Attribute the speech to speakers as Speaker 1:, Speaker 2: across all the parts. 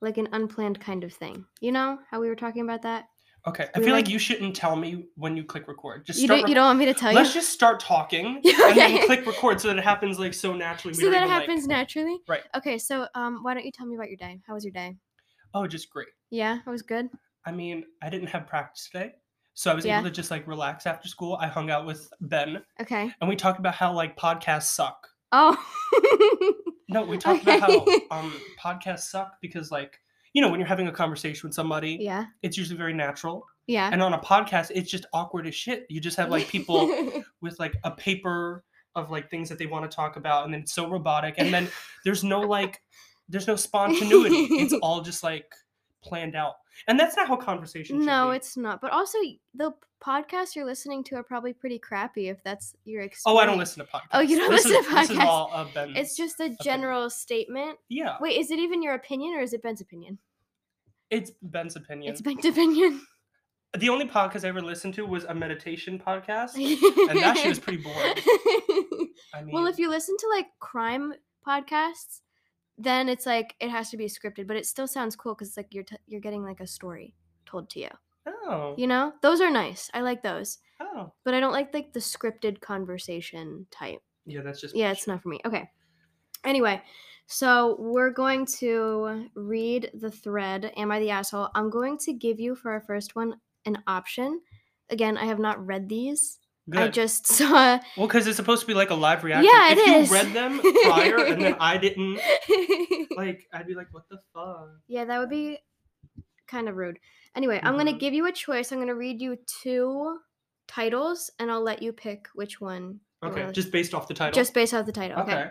Speaker 1: like an unplanned kind of thing. You know how we were talking about that?
Speaker 2: Okay, I
Speaker 1: We
Speaker 2: feel
Speaker 1: like-
Speaker 2: like you shouldn't tell me when you click record. Just
Speaker 1: You
Speaker 2: start.
Speaker 1: don't, you don't want me to tell you.
Speaker 2: Let's just start talking
Speaker 1: Yeah,
Speaker 2: and then click record so that it happens like so naturally. we
Speaker 1: so that it
Speaker 2: even, like-
Speaker 1: happens naturally?
Speaker 2: Right.
Speaker 1: Okay, so um why don't you tell me about your day? How was your day?
Speaker 2: oh, just great.
Speaker 1: Yeah, it was good.
Speaker 2: I mean, I didn't have practice today, so I was
Speaker 1: Yeah.
Speaker 2: able to just like relax after school. I hung out with Ben,
Speaker 1: Okay.
Speaker 2: and we talked about how like podcasts suck.
Speaker 1: Oh.
Speaker 2: No, we talked about how um podcasts suck because like you know when you're having a conversation with somebody,
Speaker 1: yeah.
Speaker 2: it's usually very natural,
Speaker 1: Yeah.
Speaker 2: and on a podcast, it's just awkward as shit. You just have like people with like a paper of like things that they want to talk about and then it's so robotic and then there's no like there's no spontaneity it's all just like planned out and that's not how conversation
Speaker 1: no,
Speaker 2: be.
Speaker 1: it's not. But also, the podcasts you're listening to are probably pretty crappy if that's your experience.
Speaker 2: oh i don't listen to podcasts
Speaker 1: Oh, you don't
Speaker 2: this
Speaker 1: listen
Speaker 2: is,
Speaker 1: to
Speaker 2: this is
Speaker 1: podcasts?
Speaker 2: all uh, Ben's
Speaker 1: It's just a general statement.
Speaker 2: yeah
Speaker 1: Wait, is it even your opinion or is it Ben's opinion?
Speaker 2: it's ben's opinion
Speaker 1: It's Ben's opinion.
Speaker 2: the only podcast i ever listened to was a meditation podcast and that shit was pretty boring i mean
Speaker 1: well, if you listen to like crime podcasts, then it's like it has to be scripted, but it still sounds cool because like you're t- you're getting like a story told to you.
Speaker 2: oh
Speaker 1: You know, those are nice. I like those,
Speaker 2: oh
Speaker 1: but I don't like like the scripted conversation type.
Speaker 2: yeah that's just
Speaker 1: Yeah, it's not for me. Okay. Anyway, so we're going to read the thread. Am I the asshole? I'm going to give you for our first one an option. Again, I have not read these.
Speaker 2: Good
Speaker 1: I just saw.
Speaker 2: well because it's supposed to be like a live reaction
Speaker 1: Yeah, it
Speaker 2: if
Speaker 1: is.
Speaker 2: you read them prior and then i didn't like i'd be like what the fuck
Speaker 1: yeah, that would be kind of rude. Anyway, I'm going to
Speaker 2: mm-hmm.
Speaker 1: give you a choice. I'm going to read you two titles and I'll let you pick which one.
Speaker 2: Okay,
Speaker 1: wanna-
Speaker 2: just based off the title.
Speaker 1: just based off the title. Okay.
Speaker 2: okay.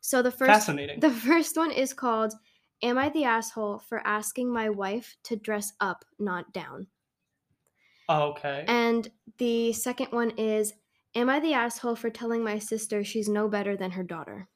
Speaker 1: So the first
Speaker 2: Fascinating.
Speaker 1: The first one is called Am I the Asshole for Asking My Wife to Dress Up, Not Down?
Speaker 2: Okay.
Speaker 1: And the second one is Am I the Asshole for telling my sister she's no better than her daughter?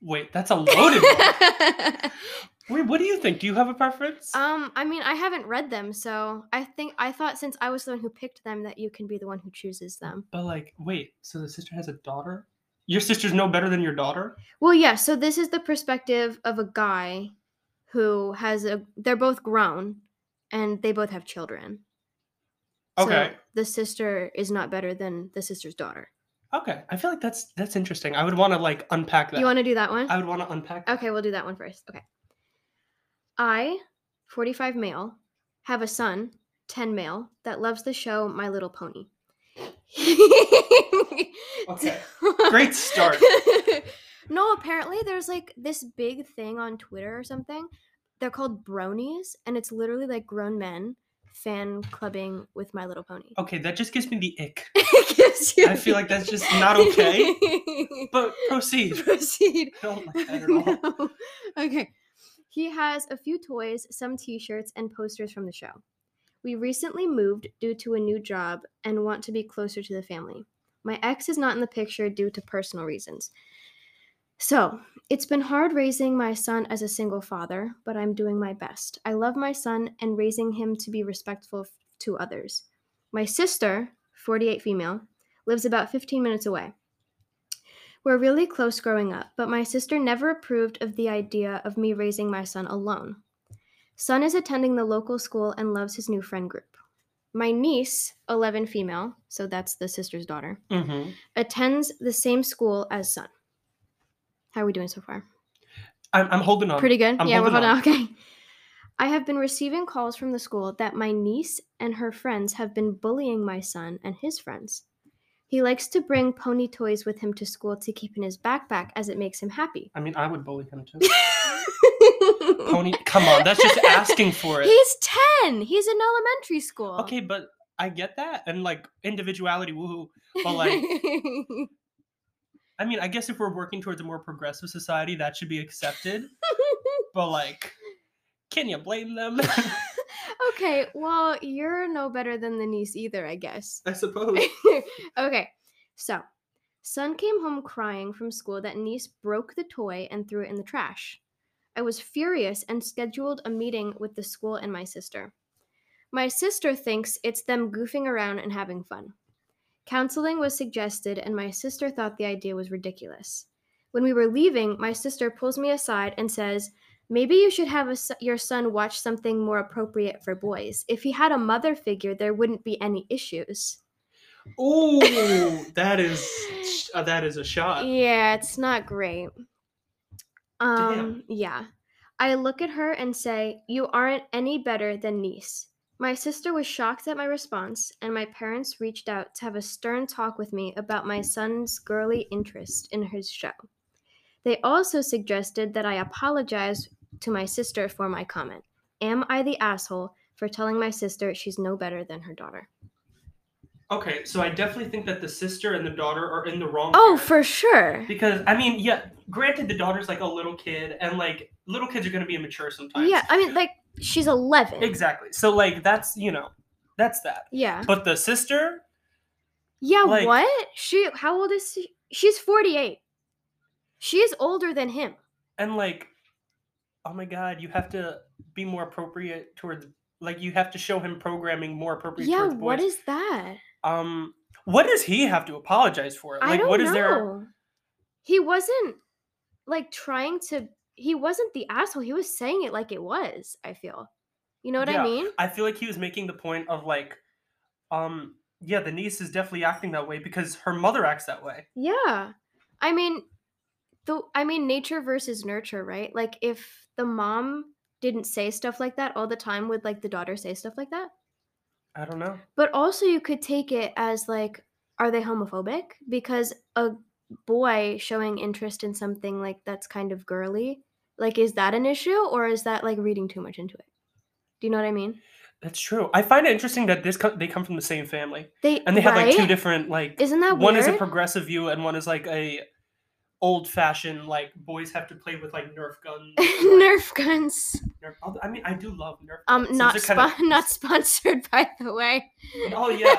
Speaker 2: Wait, that's a loaded one. Wait, what do you think? Do you have a preference?
Speaker 1: um, I mean, I haven't read them, so I think I thought since I was the one who picked them that you can be the one who chooses them.
Speaker 2: but like, wait, so the sister has a daughter? Your sister's no better than your daughter?
Speaker 1: Well, yeah, so this is the perspective of a guy who has a they're both grown and they both have children. So
Speaker 2: Okay.
Speaker 1: the sister is not better than the sister's daughter.
Speaker 2: Okay. I feel like that's that's interesting. I would want to like unpack that.
Speaker 1: You want to do that one?
Speaker 2: I would want to unpack. that.
Speaker 1: Okay, we'll do that one first. Okay. I, 45 male, have a son, 10 male, that loves the show My Little Pony.
Speaker 2: Okay. Great start.
Speaker 1: no, apparently there's like this big thing on Twitter or something. They're called bronies, and it's literally like grown men fan clubbing with My Little Pony.
Speaker 2: Okay, that just gives me the ick.
Speaker 1: It gives you
Speaker 2: I feel like that's just not okay. But proceed.
Speaker 1: Proceed.
Speaker 2: I don't like that at all.
Speaker 1: No. Okay. He has a few toys, some t shirts, and posters from the show. We recently moved due to a new job and want to be closer to the family. My ex is not in the picture due to personal reasons. So, it's been hard raising my son as a single father, but I'm doing my best. I love my son and raising him to be respectful f- to others. My sister, 48 female, lives about 15 minutes away. We're really close growing up, but my sister never approved of the idea of me raising my son alone. Son is attending the local school and loves his new friend group. My niece, 11 female, so that's the sister's daughter,
Speaker 2: Mm-hmm.
Speaker 1: attends the same school as son. How are we doing so far?
Speaker 2: I'm, I'm holding on.
Speaker 1: Pretty good.
Speaker 2: I'm
Speaker 1: yeah, we're
Speaker 2: holding on.
Speaker 1: Okay. I have been receiving calls from the school that my niece and her friends have been bullying my son and his friends. He likes to bring pony toys with him to school to keep in his backpack as it makes him happy.
Speaker 2: I mean, I would bully him too. Pony, come on, that's just asking for it.
Speaker 1: He's 10. He's in elementary school.
Speaker 2: Okay, but I get that and like individuality, woohoo. But like, I mean, I guess if we're working towards a more progressive society, that should be accepted. but like, can you blame them?
Speaker 1: okay, well, you're no better than the niece either, I guess.
Speaker 2: I suppose.
Speaker 1: okay, so son came home crying from school that niece broke the toy and threw it in the trash. I was furious and scheduled a meeting with the school and my sister. My sister thinks it's them goofing around and having fun. Counseling was suggested, and my sister thought the idea was ridiculous. When we were leaving, my sister pulls me aside and says, Maybe you should have a, your son watch something more appropriate for boys. If he had a mother figure, there wouldn't be any issues.
Speaker 2: Ooh, that is uh, that is a shot.
Speaker 1: Yeah, it's not great. Um, yeah. I look at her and say, You aren't any better than niece. My sister was shocked at my response, and my parents reached out to have a stern talk with me about my son's girly interest in his show. They also suggested that I apologize to my sister for my comment. Am I the asshole for telling my sister she's no better than her daughter?
Speaker 2: Okay, so I definitely think that the sister and the daughter are in the wrong.
Speaker 1: Oh, for sure.
Speaker 2: because I mean, yeah, granted the daughter's like a little kid, and like little kids are gonna be immature sometimes.
Speaker 1: Yeah, I mean, like, she's 11.
Speaker 2: exactly. So like that's you know, that's that.
Speaker 1: Yeah.
Speaker 2: But the sister,
Speaker 1: Yeah,
Speaker 2: Like-
Speaker 1: what? She how old is she? She's 48. She is older than him.
Speaker 2: and like, oh my god, you have to be more appropriate towards. Like you have to show him programming more appropriate
Speaker 1: Yeah,
Speaker 2: towards boys.
Speaker 1: what is that?
Speaker 2: um? What does he have to apologize for? Like
Speaker 1: I don't
Speaker 2: what is
Speaker 1: know.
Speaker 2: there?
Speaker 1: He wasn't like trying to he wasn't the asshole. He was saying it like it was, I feel. You know what
Speaker 2: Yeah.
Speaker 1: I mean?
Speaker 2: I feel like he was making the point of like, um, yeah, the niece is definitely acting that way because her mother acts that way.
Speaker 1: Yeah. I mean the I mean nature versus nurture, right? Like if the mom didn't say stuff like that all the time would like the daughter say stuff like that?
Speaker 2: I don't know.
Speaker 1: But also, you could take it as like, are they homophobic? Because a boy showing interest in something like that's kind of girly, like, is that an issue or is that like reading too much into it? Do you know what I mean?
Speaker 2: That's true. I find it interesting that this co- they come from the same family
Speaker 1: They
Speaker 2: and they have like two different like.
Speaker 1: Isn't that
Speaker 2: one is a progressive view and one is like a old fashioned like boys have to play with like Nerf guns. like,
Speaker 1: Nerf guns.
Speaker 2: Nerf- I mean, I do love Nerf.
Speaker 1: Um,
Speaker 2: guns.
Speaker 1: not
Speaker 2: Those kinda-
Speaker 1: not sponsored, by the way.
Speaker 2: Oh yeah.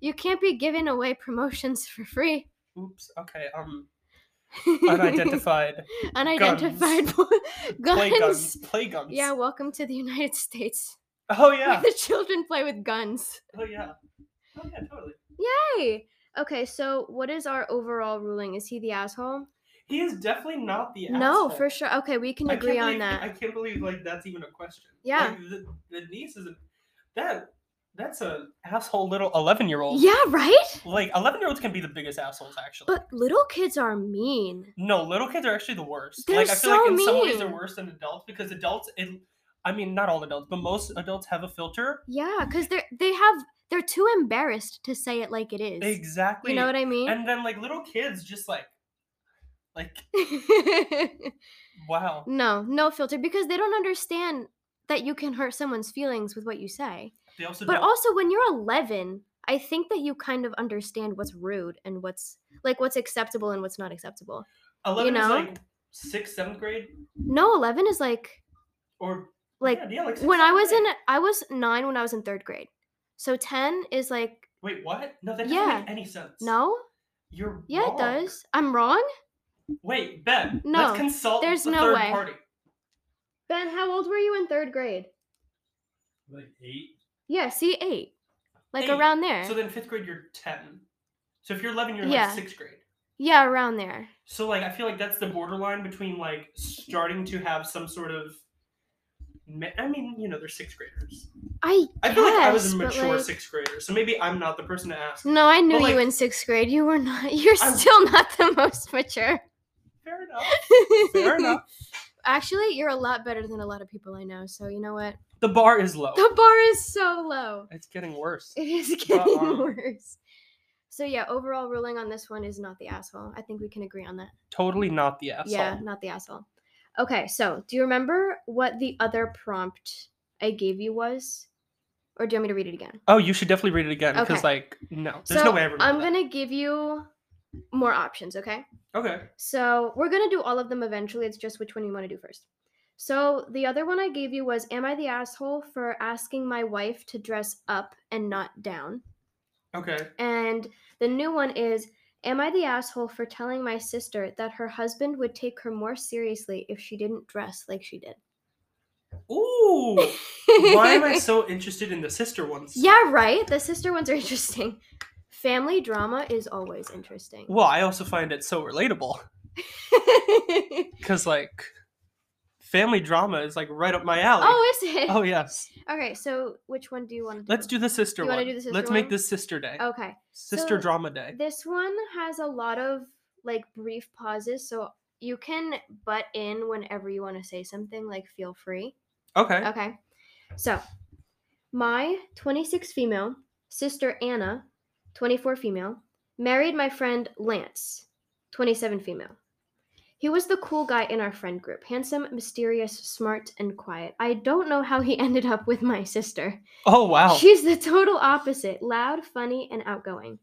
Speaker 1: you can't be giving away promotions for free.
Speaker 2: Oops. Okay. Um. Unidentified
Speaker 1: Unidentified
Speaker 2: Guns.
Speaker 1: guns.
Speaker 2: play guns. Play guns.
Speaker 1: Yeah, welcome to the United States.
Speaker 2: Oh
Speaker 1: Where
Speaker 2: yeah.
Speaker 1: the children play with guns.
Speaker 2: Oh yeah. Oh yeah. Totally.
Speaker 1: Yay! Okay, so what is our overall ruling? Is he the asshole?
Speaker 2: He is definitely not the asshole.
Speaker 1: No, for sure. Okay, we can
Speaker 2: I
Speaker 1: agree
Speaker 2: can't
Speaker 1: on that.
Speaker 2: I can't believe like that's even a question.
Speaker 1: Yeah.
Speaker 2: Like, the, the niece is a, that that's a asshole little eleven year old.
Speaker 1: yeah, right?
Speaker 2: Like eleven year olds can be the biggest assholes actually.
Speaker 1: But little kids are mean.
Speaker 2: no, little kids are actually the worst.
Speaker 1: They're
Speaker 2: like I feel
Speaker 1: so
Speaker 2: like in some ways they're worse than adults because adults it, I mean not all adults, but most adults have a filter.
Speaker 1: Yeah, because they're they have they're too embarrassed to say it like it is.
Speaker 2: Exactly.
Speaker 1: You know what I mean?
Speaker 2: And then like little kids just like like wow.
Speaker 1: no, no filter because they don't understand that you can hurt someone's feelings with what you say.
Speaker 2: They also
Speaker 1: But
Speaker 2: don't
Speaker 1: also when you're 11, I think that you kind of understand what's rude and what's like what's acceptable and what's not acceptable.
Speaker 2: eleven
Speaker 1: know?
Speaker 2: is like sixth, seventh grade
Speaker 1: No, 11 is like
Speaker 2: or
Speaker 1: like
Speaker 2: yeah, yeah, like sixth,
Speaker 1: when I
Speaker 2: seventh
Speaker 1: was in. I was 9 when I was in 3rd grade. So 10 is like
Speaker 2: Wait, what? No, that doesn't
Speaker 1: Yeah.
Speaker 2: make any sense.
Speaker 1: no?
Speaker 2: You're
Speaker 1: Yeah,
Speaker 2: wrong.
Speaker 1: it does. I'm wrong?
Speaker 2: Wait, Ben.
Speaker 1: No,
Speaker 2: let's consult
Speaker 1: there's
Speaker 2: the
Speaker 1: no
Speaker 2: third
Speaker 1: way.
Speaker 2: party.
Speaker 1: Ben, how old were you in 3rd grade?
Speaker 3: Like eight.
Speaker 1: Yeah, see 8. Like
Speaker 2: Eight.
Speaker 1: around there.
Speaker 2: So then fifth grade, you're ten. So if you're eleven, you're
Speaker 1: Yeah.
Speaker 2: like sixth grade.
Speaker 1: yeah, around there.
Speaker 2: So like, I feel like that's the borderline between like starting to have some sort of. ma- I mean, you know, they're sixth graders.
Speaker 1: I
Speaker 2: I feel like I was a
Speaker 1: but,
Speaker 2: mature
Speaker 1: like-
Speaker 2: sixth grader, so maybe I'm not the person to ask.
Speaker 1: No, I knew you
Speaker 2: like-
Speaker 1: in 6th grade. You were not you're
Speaker 2: I'm-
Speaker 1: still not the most mature.
Speaker 2: Fair enough. Fair enough.
Speaker 1: Actually, you're a lot better than a lot of people I know. So you know what?
Speaker 2: The bar is low.
Speaker 1: The bar is so low.
Speaker 2: It's getting worse.
Speaker 1: It is getting worse. So yeah, overall ruling on this one is not the asshole. I think we can agree on that.
Speaker 2: Totally not the asshole.
Speaker 1: Yeah, not the asshole. Okay, so do you remember what the other prompt I gave you was? Or do you want me to read it again?
Speaker 2: Oh, you should definitely read it again because,
Speaker 1: Okay.
Speaker 2: like, no, there's
Speaker 1: so
Speaker 2: no way I remember
Speaker 1: I'm
Speaker 2: that.
Speaker 1: gonna give you more options, okay?
Speaker 2: Okay.
Speaker 1: So we're gonna do all of them eventually. It's just which one you want to do first. So the other one I gave you was Am I the asshole for asking my wife to dress up and not down?
Speaker 2: Okay.
Speaker 1: And the new one is Am I the asshole for telling my sister that her husband would take her more seriously if she didn't dress like she did?
Speaker 2: Ooh. Why am I so interested in the sister ones?
Speaker 1: Yeah, right? The sister ones are interesting. Family drama is always interesting.
Speaker 2: Well, I also find it so relatable because, like, family drama is like right up my alley.
Speaker 1: Oh, is it?
Speaker 2: Oh, yes.
Speaker 1: Okay, so which one do you want to do?
Speaker 2: Let's do the sister
Speaker 1: You
Speaker 2: one.
Speaker 1: do the sister
Speaker 2: Let's make this sister day.
Speaker 1: Okay.
Speaker 2: sister
Speaker 1: so
Speaker 2: drama day.
Speaker 1: This one has a lot of like brief pauses, so you can butt in whenever you want to say something, like feel free.
Speaker 2: Okay.
Speaker 1: Okay. So, my 26 female sister Anna, 24 female, married my friend Lance, 27 female. He was the cool guy in our friend group handsome, mysterious, smart, and quiet. I don't know how he ended up with my sister.
Speaker 2: Oh wow.
Speaker 1: She's the total opposite loud, funny, and outgoing.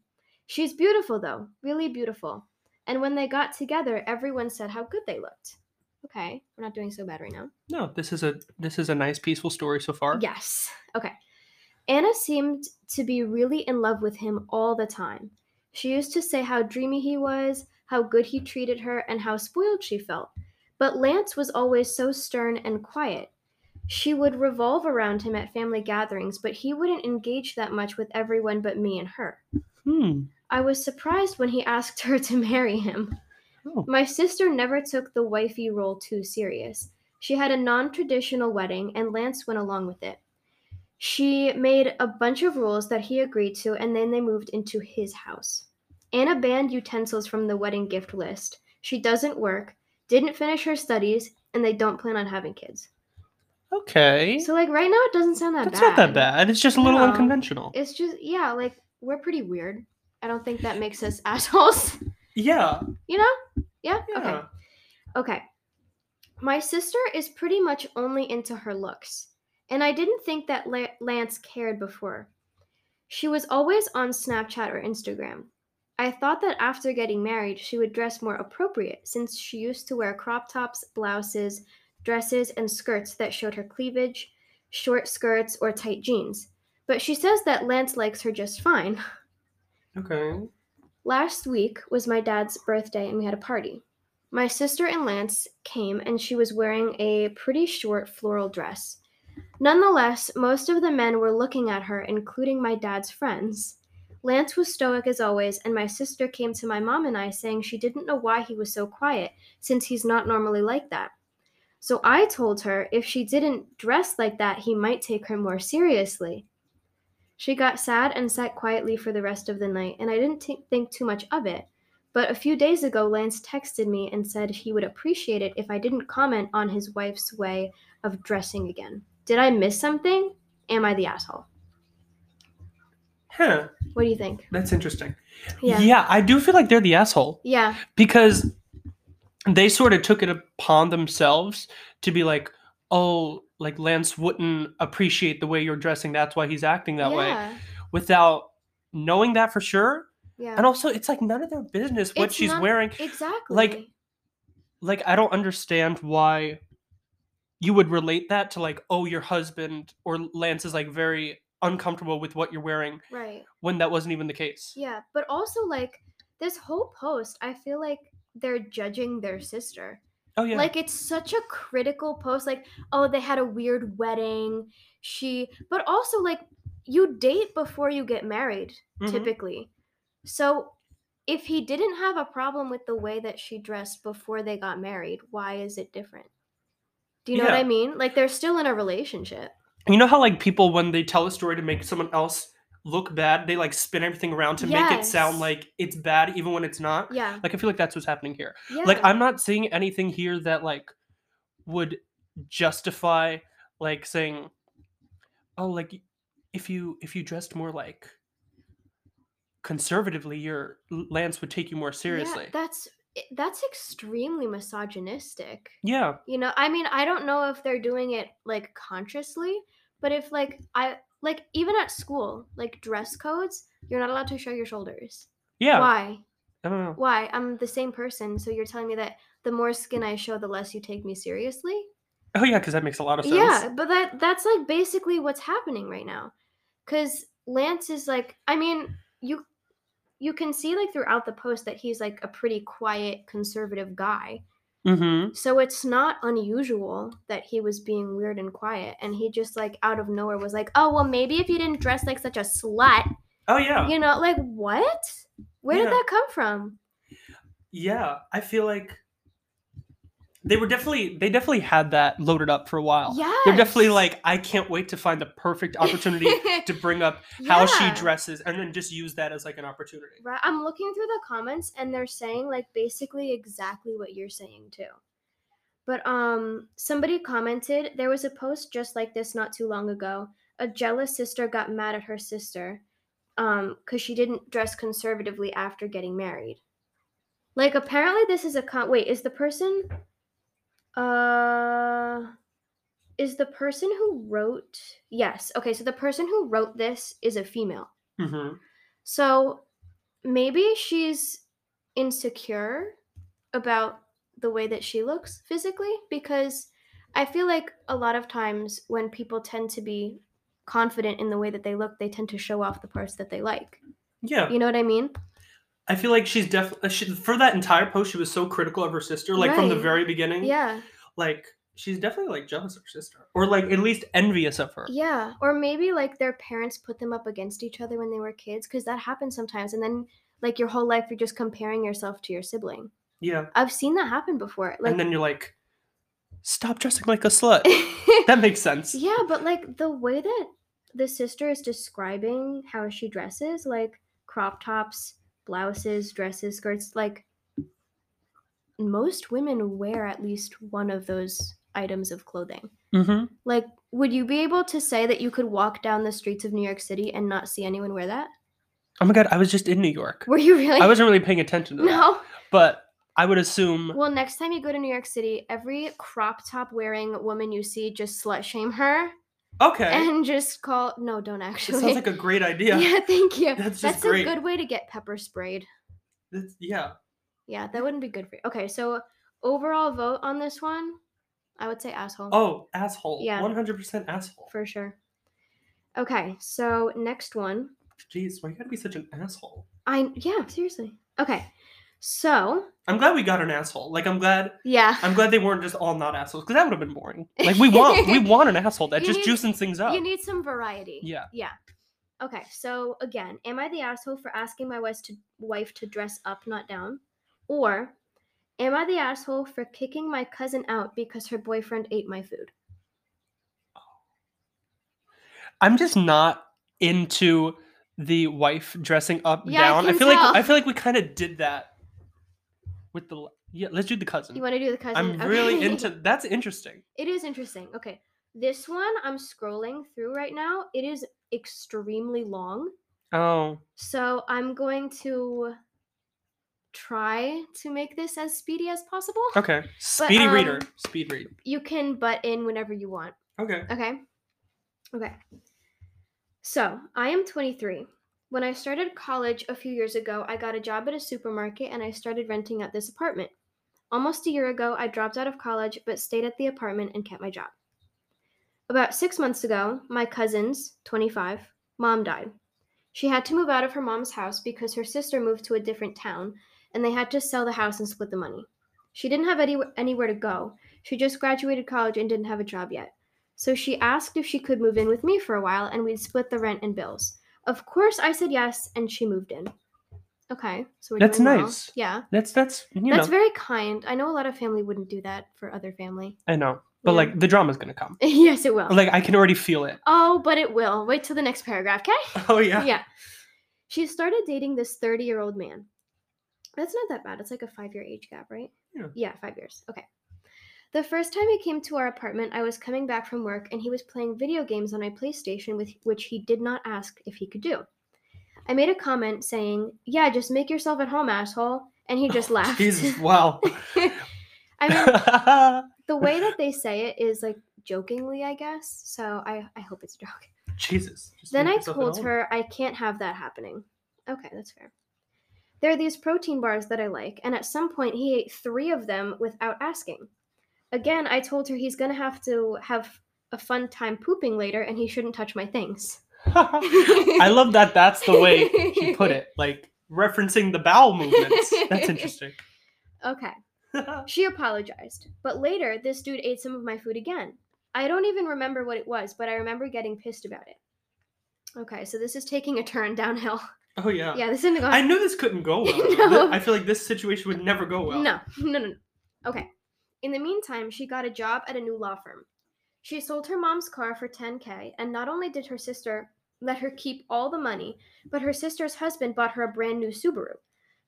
Speaker 1: She's beautiful, though, really beautiful. And when they got together, everyone said how good they looked. Okay, we're not doing so bad right now.
Speaker 2: no, this is a this is a nice peaceful story so far.
Speaker 1: Yes. Okay. Anna seemed to be really in love with him all the time. She used to say how dreamy he was, how good he treated her, and how spoiled she felt. But Lance was always so stern and quiet. She would revolve around him at family gatherings, but he wouldn't engage that much with everyone but me and her.
Speaker 2: Hmm.
Speaker 1: I was surprised when he asked her to marry him.
Speaker 2: Oh.
Speaker 1: My sister never took the wifey role too serious. She had a non traditional wedding, and Lance went along with it. She made a bunch of rules that he agreed to, and then they moved into his house. Anna banned utensils from the wedding gift list. She doesn't work, didn't finish her studies, and they don't plan on having kids.
Speaker 2: Okay.
Speaker 1: So, like, right now, it doesn't sound that
Speaker 2: That's
Speaker 1: bad.
Speaker 2: It's not that bad. It's just a little
Speaker 1: No.
Speaker 2: unconventional.
Speaker 1: It's just, yeah, like, we're pretty weird. I don't think that makes us assholes.
Speaker 2: yeah.
Speaker 1: You know? Yeah? Okay.
Speaker 2: Yeah.
Speaker 1: Okay. My sister is pretty much only into her looks, and I didn't think that Lance cared before. She was always on Snapchat or Instagram. I thought that after getting married, she would dress more appropriate since she used to wear crop tops, blouses, dresses, and skirts that showed her cleavage, short skirts, or tight jeans. But she says that Lance likes her just fine.
Speaker 2: Okay.
Speaker 1: Last week was my dad's birthday and we had a party. My sister and Lance came and she was wearing a pretty short floral dress. Nonetheless, most of the men were looking at her, including my dad's friends. Lance was stoic as always, and my sister came to my mom and I saying she didn't know why he was so quiet, since he's not normally like that. So I told her if she didn't dress like that, he might take her more seriously. She got sad and sat quietly for the rest of the night, and I didn't t- think too much of it. But a few days ago, Lance texted me and said he would appreciate it if I didn't comment on his wife's way of dressing again. Did I miss something? Am I the asshole?
Speaker 2: Huh.
Speaker 1: What do you think?
Speaker 2: That's interesting.
Speaker 1: Yeah.
Speaker 2: Yeah, I do feel like they're the asshole
Speaker 1: Yeah.
Speaker 2: because they sort of took it upon themselves to be like, oh, like Lance wouldn't appreciate the way you're dressing. That's why he's acting that way without knowing that for sure.
Speaker 1: Yeah.
Speaker 2: And also, it's like none of their business what
Speaker 1: It's
Speaker 2: she's
Speaker 1: none-
Speaker 2: wearing.
Speaker 1: exactly.
Speaker 2: Like, like, I don't understand why you would relate that to like, oh, your husband or Lance is like very uncomfortable with what you're wearing
Speaker 1: right.
Speaker 2: when that wasn't even the case.
Speaker 1: Yeah. But also, like, this whole post, I feel like they're judging their sister.
Speaker 2: Oh yeah.
Speaker 1: Like it's such a critical post like oh they had a weird wedding. She but also like you date before you get married
Speaker 2: Mhm.
Speaker 1: typically. So if he didn't have a problem with the way that she dressed before they got married, why is it different? Do you know what I mean? Like they're still in a relationship.
Speaker 2: You know how like people when they tell a story to make someone else look bad, they like spin everything around to make it sound like it's bad even when it's not?
Speaker 1: Yeah.
Speaker 2: Like I feel like that's what's happening here.
Speaker 1: Yeah.
Speaker 2: Like I'm not seeing anything here that like would justify like saying oh like if you if you dressed more like conservatively your Lance would take you more seriously.
Speaker 1: Yeah, that's that's extremely misogynistic.
Speaker 2: Yeah.
Speaker 1: You know, I mean, I don't know if they're doing it like consciously, but if like I like even at school, like dress codes, you're not allowed to show your shoulders.
Speaker 2: Yeah.
Speaker 1: Why?
Speaker 2: I don't know.
Speaker 1: Why? I'm the same person, so you're telling me that the more skin I show, the less you take me seriously?
Speaker 2: Oh yeah, because that makes a lot of sense.
Speaker 1: Yeah, but that that's like basically what's happening right now. Cuz Lance is like, I mean, you you can see like throughout the post that he's like a pretty quiet conservative guy.
Speaker 2: Mm-hmm.
Speaker 1: So it's not unusual that he was being weird and quiet and he just like out of nowhere was like, "Oh, well maybe if you didn't dress like such a slut."
Speaker 2: Oh yeah.
Speaker 1: You know, like what? Where
Speaker 2: Yeah.
Speaker 1: did that come from?
Speaker 2: Yeah. I feel like they were definitely they definitely had that loaded up for a while.
Speaker 1: Yeah.
Speaker 2: They're definitely like, I can't wait to find the perfect opportunity to bring up how she dresses and then just use that as like an opportunity.
Speaker 1: Right. I'm looking through the comments and they're saying like basically exactly what you're saying too. But um somebody commented there was a post just like this not too long ago. A jealous sister got mad at her sister um cuz she didn't dress conservatively after getting married. Like apparently this is a con- wait, is the person uh is the person who wrote Yes. Okay, so the person who wrote this is a female.
Speaker 2: hmm
Speaker 1: So maybe she's insecure about the way that she looks physically because I feel like a lot of times when people tend to be confident in the way that they look, they tend to show off the parts that they like.
Speaker 2: Yeah.
Speaker 1: You know what I mean?
Speaker 2: I feel like she's definitely uh, she, for that entire post. She was so critical of her sister, like from the very beginning.
Speaker 1: Yeah.
Speaker 2: Like she's definitely like jealous of her sister, or like at least envious of her.
Speaker 1: Yeah. Or maybe like their parents put them up against each other when they were kids because that happens sometimes. And then like your whole life you're just comparing yourself to your sibling.
Speaker 2: Yeah.
Speaker 1: I've seen that happen before. Like
Speaker 2: and then you're like, stop dressing like a slut. that makes sense.
Speaker 1: Yeah, but like the way that the sister is describing how she dresses, like crop tops, blouses, dresses, skirts, like most women wear at least one of those items of clothing.
Speaker 2: Mm-hmm.
Speaker 1: Like, would you be able to say that you could walk down the streets of New York City and not see anyone wear that?
Speaker 2: Oh my god, I was just in New York.
Speaker 1: Were you really?
Speaker 2: I wasn't really paying attention to that.
Speaker 1: No.
Speaker 2: But I would assume
Speaker 1: Well, next time you go to New York City, every crop top wearing woman you see, just slut shame her
Speaker 2: okay.
Speaker 1: and just call. No, don't actually.
Speaker 2: sounds like a great idea.
Speaker 1: Yeah, thank you.
Speaker 2: That's just
Speaker 1: That's
Speaker 2: great.
Speaker 1: a good way to get pepper sprayed.
Speaker 2: That's- yeah.
Speaker 1: Yeah, that wouldn't be good for you. Okay, so overall vote on this one, I would say asshole
Speaker 2: Oh, asshole.
Speaker 1: Yeah.
Speaker 2: 100% asshole.
Speaker 1: for sure. Okay, so next one.
Speaker 2: Jeez, why you gotta be such an asshole?
Speaker 1: I yeah, seriously. Okay. So,
Speaker 2: I'm glad we got an asshole. Like I'm glad
Speaker 1: yeah.
Speaker 2: I'm glad they weren't just all not assholes because that would have been boring. Like we want we want an asshole that
Speaker 1: You
Speaker 2: just
Speaker 1: need-
Speaker 2: juicing things up.
Speaker 1: You need some variety.
Speaker 2: Yeah.
Speaker 1: Yeah. Okay, so again, am I the asshole for asking my wife to wife to dress up, not down? Or am I the asshole for kicking my cousin out because her boyfriend ate my food?
Speaker 2: I'm just not into the wife dressing up
Speaker 1: Yeah,
Speaker 2: down. I,
Speaker 1: can
Speaker 2: feel
Speaker 1: tell.
Speaker 2: like I feel like we kind of did that with the yeah. Let's do the cousin.
Speaker 1: You want to do the cousin?
Speaker 2: I'm really into. That's interesting.
Speaker 1: It is interesting. Okay. This one I'm scrolling through right now. It is extremely long.
Speaker 2: Oh,
Speaker 1: So I'm going to try to make this as speedy as possible.
Speaker 2: okay. Speedy reader.
Speaker 1: um,
Speaker 2: Speed read.
Speaker 1: You can butt in whenever you want.
Speaker 2: Okay.
Speaker 1: Okay. Okay. So I am 23. When I started college a few years ago, I got a job at a supermarket and I started renting out this apartment. Almost a year ago, I dropped out of college but stayed at the apartment and kept my job. About six months ago, my cousin's, 25, mom died. She had to move out of her mom's house because her sister moved to a different town and they had to sell the house and split the money. She didn't have any, anywhere to go. She just graduated college and didn't have a job yet. So she asked if she could move in with me for a while and we'd split the rent and bills. Of course, I said yes and she moved in. Okay, so we're
Speaker 2: That's
Speaker 1: doing well.
Speaker 2: nice.
Speaker 1: Yeah,
Speaker 2: That's that's you
Speaker 1: that's
Speaker 2: know.
Speaker 1: very kind. I know a lot of family wouldn't do that for other family.
Speaker 2: I know, but
Speaker 1: Yeah.
Speaker 2: like the drama's gonna come.
Speaker 1: yes, it will.
Speaker 2: Like I can already feel it.
Speaker 1: oh, but it will. Wait till the next paragraph, okay?
Speaker 2: Oh yeah.
Speaker 1: yeah. She started dating this 30 year old man. That's not that bad. It's like a five year age gap, right?
Speaker 2: Yeah.
Speaker 1: Yeah, five years. Okay. The first time he came to our apartment, I was coming back from work and he was playing video games on my PlayStation, with which he did not ask if he could do. I made a comment saying, Yeah, just make yourself at home, asshole. And he just laughed.
Speaker 2: Jesus, wow.
Speaker 1: I mean, the way that they say it is like jokingly, I guess. So I, I hope it's a joke.
Speaker 2: Jesus.
Speaker 1: Then I told her I can't have that happening. Okay, that's fair. There are these protein bars that I like, and at some point he ate three of them without asking. Again, I told her he's gonna have to have a fun time pooping later and he shouldn't touch my things.
Speaker 2: I love that that's the way she put it. Like referencing the bowel movements. That's interesting.
Speaker 1: Okay. She apologized, but later this dude ate some of my food again. I don't even remember what it was, but I remember getting pissed about it. Okay, so this is taking a turn downhill.
Speaker 2: oh yeah.
Speaker 1: Yeah, this isn't going.
Speaker 2: I knew this couldn't go well.
Speaker 1: No.
Speaker 2: I feel like this situation would never go well.
Speaker 1: No, no, no, no. Okay. In the meantime, she got a job at a new law firm. She sold her mom's car for 10k, and not only did her sister let her keep all the money, but her sister's husband bought her a brand new Subaru.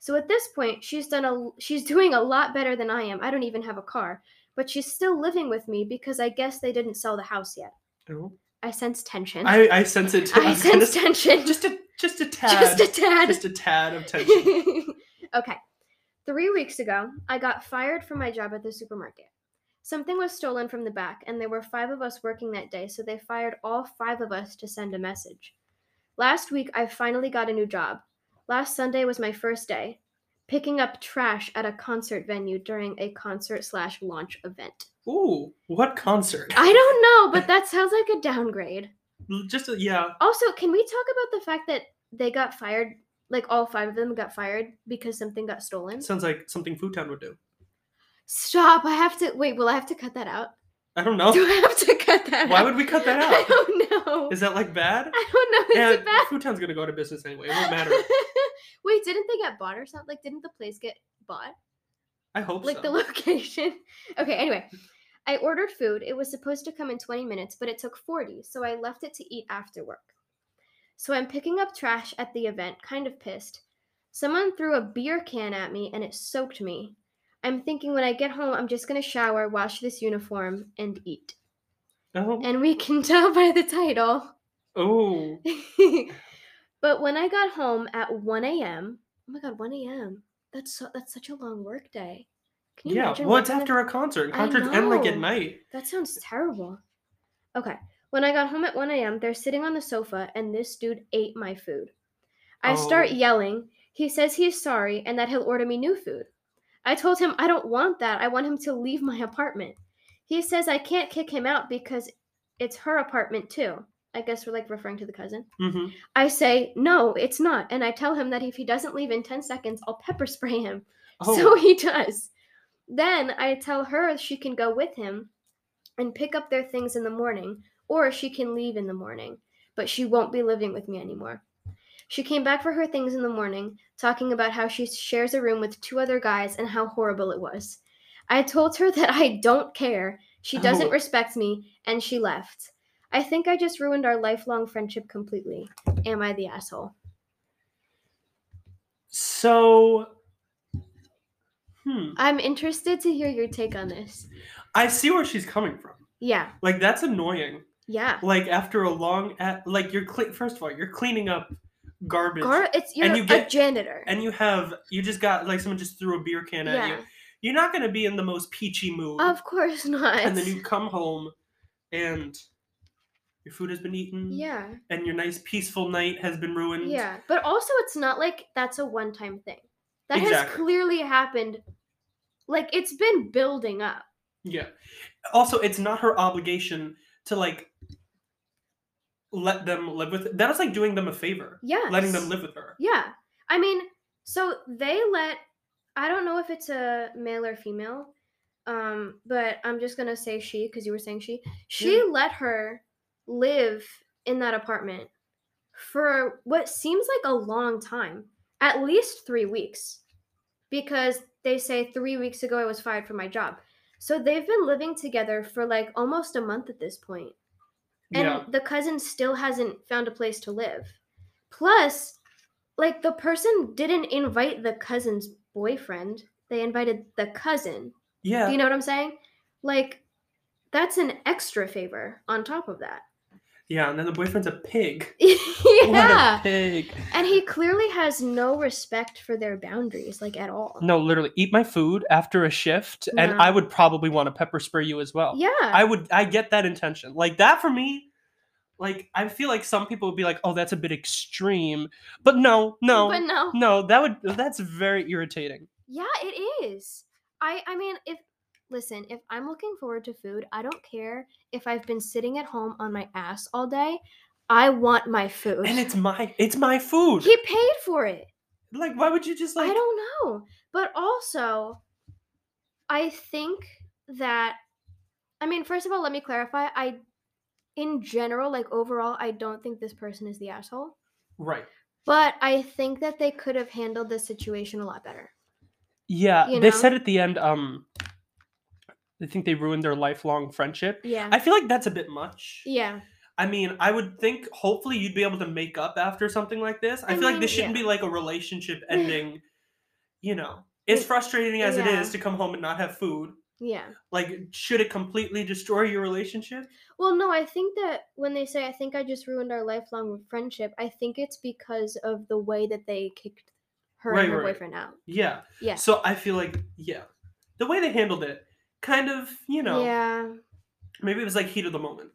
Speaker 1: So at this point, she's done a she's doing a lot better than I am. I don't even have a car, but she's still living with me because I guess they didn't sell the house yet.
Speaker 2: Oh.
Speaker 1: I sense tension.
Speaker 2: I, I sense it too.
Speaker 1: I
Speaker 2: gonna
Speaker 1: sense tension.
Speaker 2: Just a just a tad.
Speaker 1: Just a tad.
Speaker 2: Just a tad of tension.
Speaker 1: okay. Three weeks ago, I got fired from my job at the supermarket. Something was stolen from the back, and there were five of us working that day, so they fired all five of us to send a message. Last week, I finally got a new job. Last Sunday was my first day, picking up trash at a concert venue during a concert slash launch event.
Speaker 2: Ooh, what concert?
Speaker 1: I don't know, but that sounds like a downgrade.
Speaker 2: Just a, yeah.
Speaker 1: Also, can we talk about the fact that they got fired? Like all five of them got fired because something got stolen.
Speaker 2: Sounds like something Food Town would do.
Speaker 1: Stop! I have to wait. Will I have to cut that out?
Speaker 2: I don't know.
Speaker 1: Do I have to cut that?
Speaker 2: Why
Speaker 1: out?
Speaker 2: would we cut that
Speaker 1: I
Speaker 2: out?
Speaker 1: don't know.
Speaker 2: Is that like bad?
Speaker 1: I don't know. Is it bad?
Speaker 2: Food Town's gonna go out of business anyway. It won't matter.
Speaker 1: wait, didn't they get bought or something? Like, didn't the place get bought?
Speaker 2: I hope
Speaker 1: Like
Speaker 2: so.
Speaker 1: the location? Okay. Anyway, I ordered food. It was supposed to come in 20 minutes, but it took 40, so I left it to eat after work. So I'm picking up trash at the event, kind of pissed. Someone threw a beer can at me and it soaked me. I'm thinking when I get home, I'm just gonna shower, wash this uniform, and eat.
Speaker 2: oh.
Speaker 1: And we can tell by the title.
Speaker 2: oh.
Speaker 1: but when I got home at 1 a.m., oh my god, 1 a.m. That's so, that's such a long work day. Can you
Speaker 2: Yeah.
Speaker 1: imagine
Speaker 2: Well, it's after a concert. Concerts end like at night.
Speaker 1: That sounds terrible. Okay. When I got home at 1 a.m., they're sitting on the sofa and this dude ate my food. I start
Speaker 2: Oh.
Speaker 1: yelling. He says he's sorry and that he'll order me new food. I told him I don't want that. I want him to leave my apartment. He says I can't kick him out because it's her apartment too. I guess we're like referring to the cousin.
Speaker 2: hmm
Speaker 1: I say, no, it's not. And I tell him that if he doesn't leave in 10 seconds, I'll pepper spray him.
Speaker 2: Oh.
Speaker 1: So he does. Then I tell her she can go with him and pick up their things in the morning, or she can leave in the morning, but she won't be living with me anymore. She came back for her things in the morning, talking about how she shares a room with two other guys and how horrible it was. I told her that I don't care, she doesn't
Speaker 2: Oh.
Speaker 1: respect me, and she left. I think I just ruined our lifelong friendship completely. Am I the asshole?
Speaker 2: So. Hmm.
Speaker 1: I'm interested to hear your take on this.
Speaker 2: I see where she's coming from.
Speaker 1: Yeah,
Speaker 2: Like that's annoying.
Speaker 1: Yeah.
Speaker 2: Like after a long, at, like you're cle- first of all you're cleaning up garbage,
Speaker 1: Gar- it's you're
Speaker 2: And you
Speaker 1: a
Speaker 2: get-
Speaker 1: janitor.
Speaker 2: and you have you just got like someone just threw a beer can at
Speaker 1: yeah,
Speaker 2: you. You're not gonna be in the most peachy mood,
Speaker 1: of course not.
Speaker 2: and then you come home, and your food has been eaten.
Speaker 1: yeah,
Speaker 2: and your nice peaceful night has been ruined.
Speaker 1: yeah. But also, it's not like that's a one-time thing. That has clearly happened. Like it's been building up.
Speaker 2: Yeah. Also, it's not her obligation to like let them live with it. That was like doing them a favor.
Speaker 1: Yeah,
Speaker 2: Letting them live with her.
Speaker 1: Yeah, I mean, so they let. I don't know if it's a male or female, um, but I'm just gonna say she because you were saying she. She
Speaker 2: Yeah.
Speaker 1: let her live in that apartment for what seems like a long time, at least three weeks, because they say three weeks ago I was fired from my job. So they've been living together for like almost a month at this point and
Speaker 2: yeah.
Speaker 1: the cousin still hasn't found a place to live. Plus, like the person didn't invite the cousin's boyfriend; they invited the cousin.
Speaker 2: Yeah.
Speaker 1: Do you know what I'm saying? Like, that's an extra favor on top of that.
Speaker 2: Yeah. And then the boyfriend's a pig. What a
Speaker 1: yeah,
Speaker 2: pig.
Speaker 1: and he clearly has no respect for their boundaries, like at all.
Speaker 2: No, literally, eat my food after a shift, and I would probably want to pepper spray you as well.
Speaker 1: Yeah,
Speaker 2: I would. I get that intention. Like that for me. Like I feel like some people would be like, "Oh, that's a bit extreme," but no, no,
Speaker 1: but no,
Speaker 2: no. That would. That's very irritating.
Speaker 1: Yeah, it is. I I mean, if listen, if I'm looking forward to food, I don't care if I've been sitting at home on my ass all day. I want my food.
Speaker 2: And it's my. It's my food.
Speaker 1: he paid for it.
Speaker 2: Like, why would you just like?
Speaker 1: I don't know. But also, I think that I mean, first of all, let me clarify. I in general, like overall, I don't think this person is the asshole.
Speaker 2: Right.
Speaker 1: But I think that they could have handled this situation a lot better.
Speaker 2: Yeah,
Speaker 1: You
Speaker 2: they said at the end, um, they think they ruined their lifelong friendship.
Speaker 1: Yeah.
Speaker 2: I feel like that's a bit much.
Speaker 1: yeah.
Speaker 2: I mean, I would think hopefully you'd be able to make up after something like this. I,
Speaker 1: I
Speaker 2: feel like this shouldn't
Speaker 1: yeah.
Speaker 2: be like a relationship ending. you know, as frustrating as it
Speaker 1: yeah.
Speaker 2: is to come home and not have food.
Speaker 1: Yeah.
Speaker 2: Like, should it completely destroy your relationship?
Speaker 1: Well, no, I think that when they say I think I just ruined our lifelong friendship, I think it's because of the way that they kicked her
Speaker 2: Right,
Speaker 1: and her
Speaker 2: right.
Speaker 1: boyfriend out.
Speaker 2: Yeah.
Speaker 1: Yeah.
Speaker 2: So I feel like, yeah, the way they handled it, kind of, you know,
Speaker 1: Yeah.
Speaker 2: maybe it was like heat of the moment.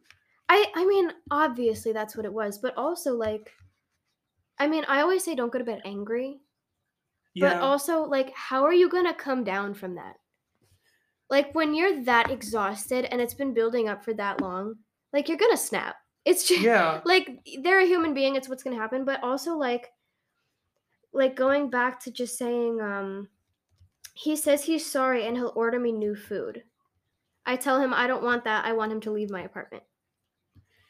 Speaker 1: I I mean, obviously that's what it was, but also like I mean, I always say don't go to bed angry,
Speaker 2: Yeah.
Speaker 1: but also like how are you going to come down from that? Like when you're that exhausted and it's been building up for that long, like you're going to snap. It's just
Speaker 2: yeah.
Speaker 1: like they're a human being it's what's going to happen but also like like going back to just saying um he says he's sorry and he'll order me new food i tell him i don't want that i want him to leave my apartment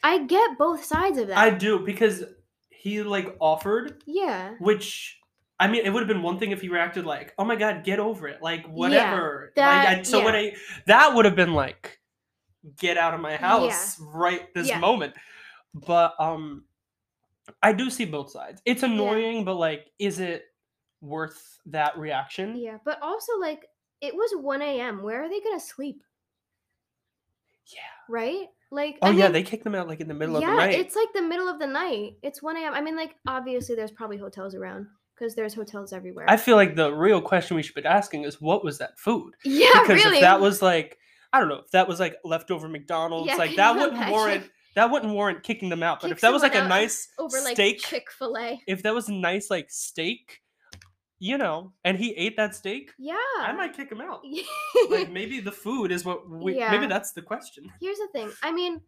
Speaker 1: i get both sides of that
Speaker 2: I do because he like offered,
Speaker 1: yeah
Speaker 2: which I mean, it would have been one thing if he reacted like, "Oh my god, get over it," like whatever.
Speaker 1: that-
Speaker 2: like, I, so when. I that would have been like, "Get out of my house right this
Speaker 1: Yeah.
Speaker 2: moment." But um, I do see both sides. It's annoying, but like, is it worth that reaction?
Speaker 1: yeah but also like it was 1 a.m where are they gonna sleep
Speaker 2: Yeah.
Speaker 1: right like
Speaker 2: Oh
Speaker 1: I
Speaker 2: yeah,
Speaker 1: mean,
Speaker 2: they kicked them out like in the middle of
Speaker 1: yeah
Speaker 2: the night.
Speaker 1: Yeah, it's like the middle of the night it's 1 a.m i mean like obviously there's probably hotels around because there's hotels everywhere
Speaker 2: I feel like the real question we should be asking is, what was that food?
Speaker 1: yeah
Speaker 2: because
Speaker 1: really
Speaker 2: if that was like I don't know if that was like leftover McDonald's
Speaker 1: Yeah,
Speaker 2: like that wouldn't
Speaker 1: imagine?
Speaker 2: warrant that wouldn't warrant kicking them out but
Speaker 1: Kick
Speaker 2: if that was like a nice
Speaker 1: over like
Speaker 2: steak
Speaker 1: chick-fil-a
Speaker 2: if that was a nice like steak you know and he ate that steak?
Speaker 1: Yeah.
Speaker 2: I might kick him out. Like maybe the food is what we
Speaker 1: Yeah.
Speaker 2: maybe that's the question.
Speaker 1: Here's the thing. I mean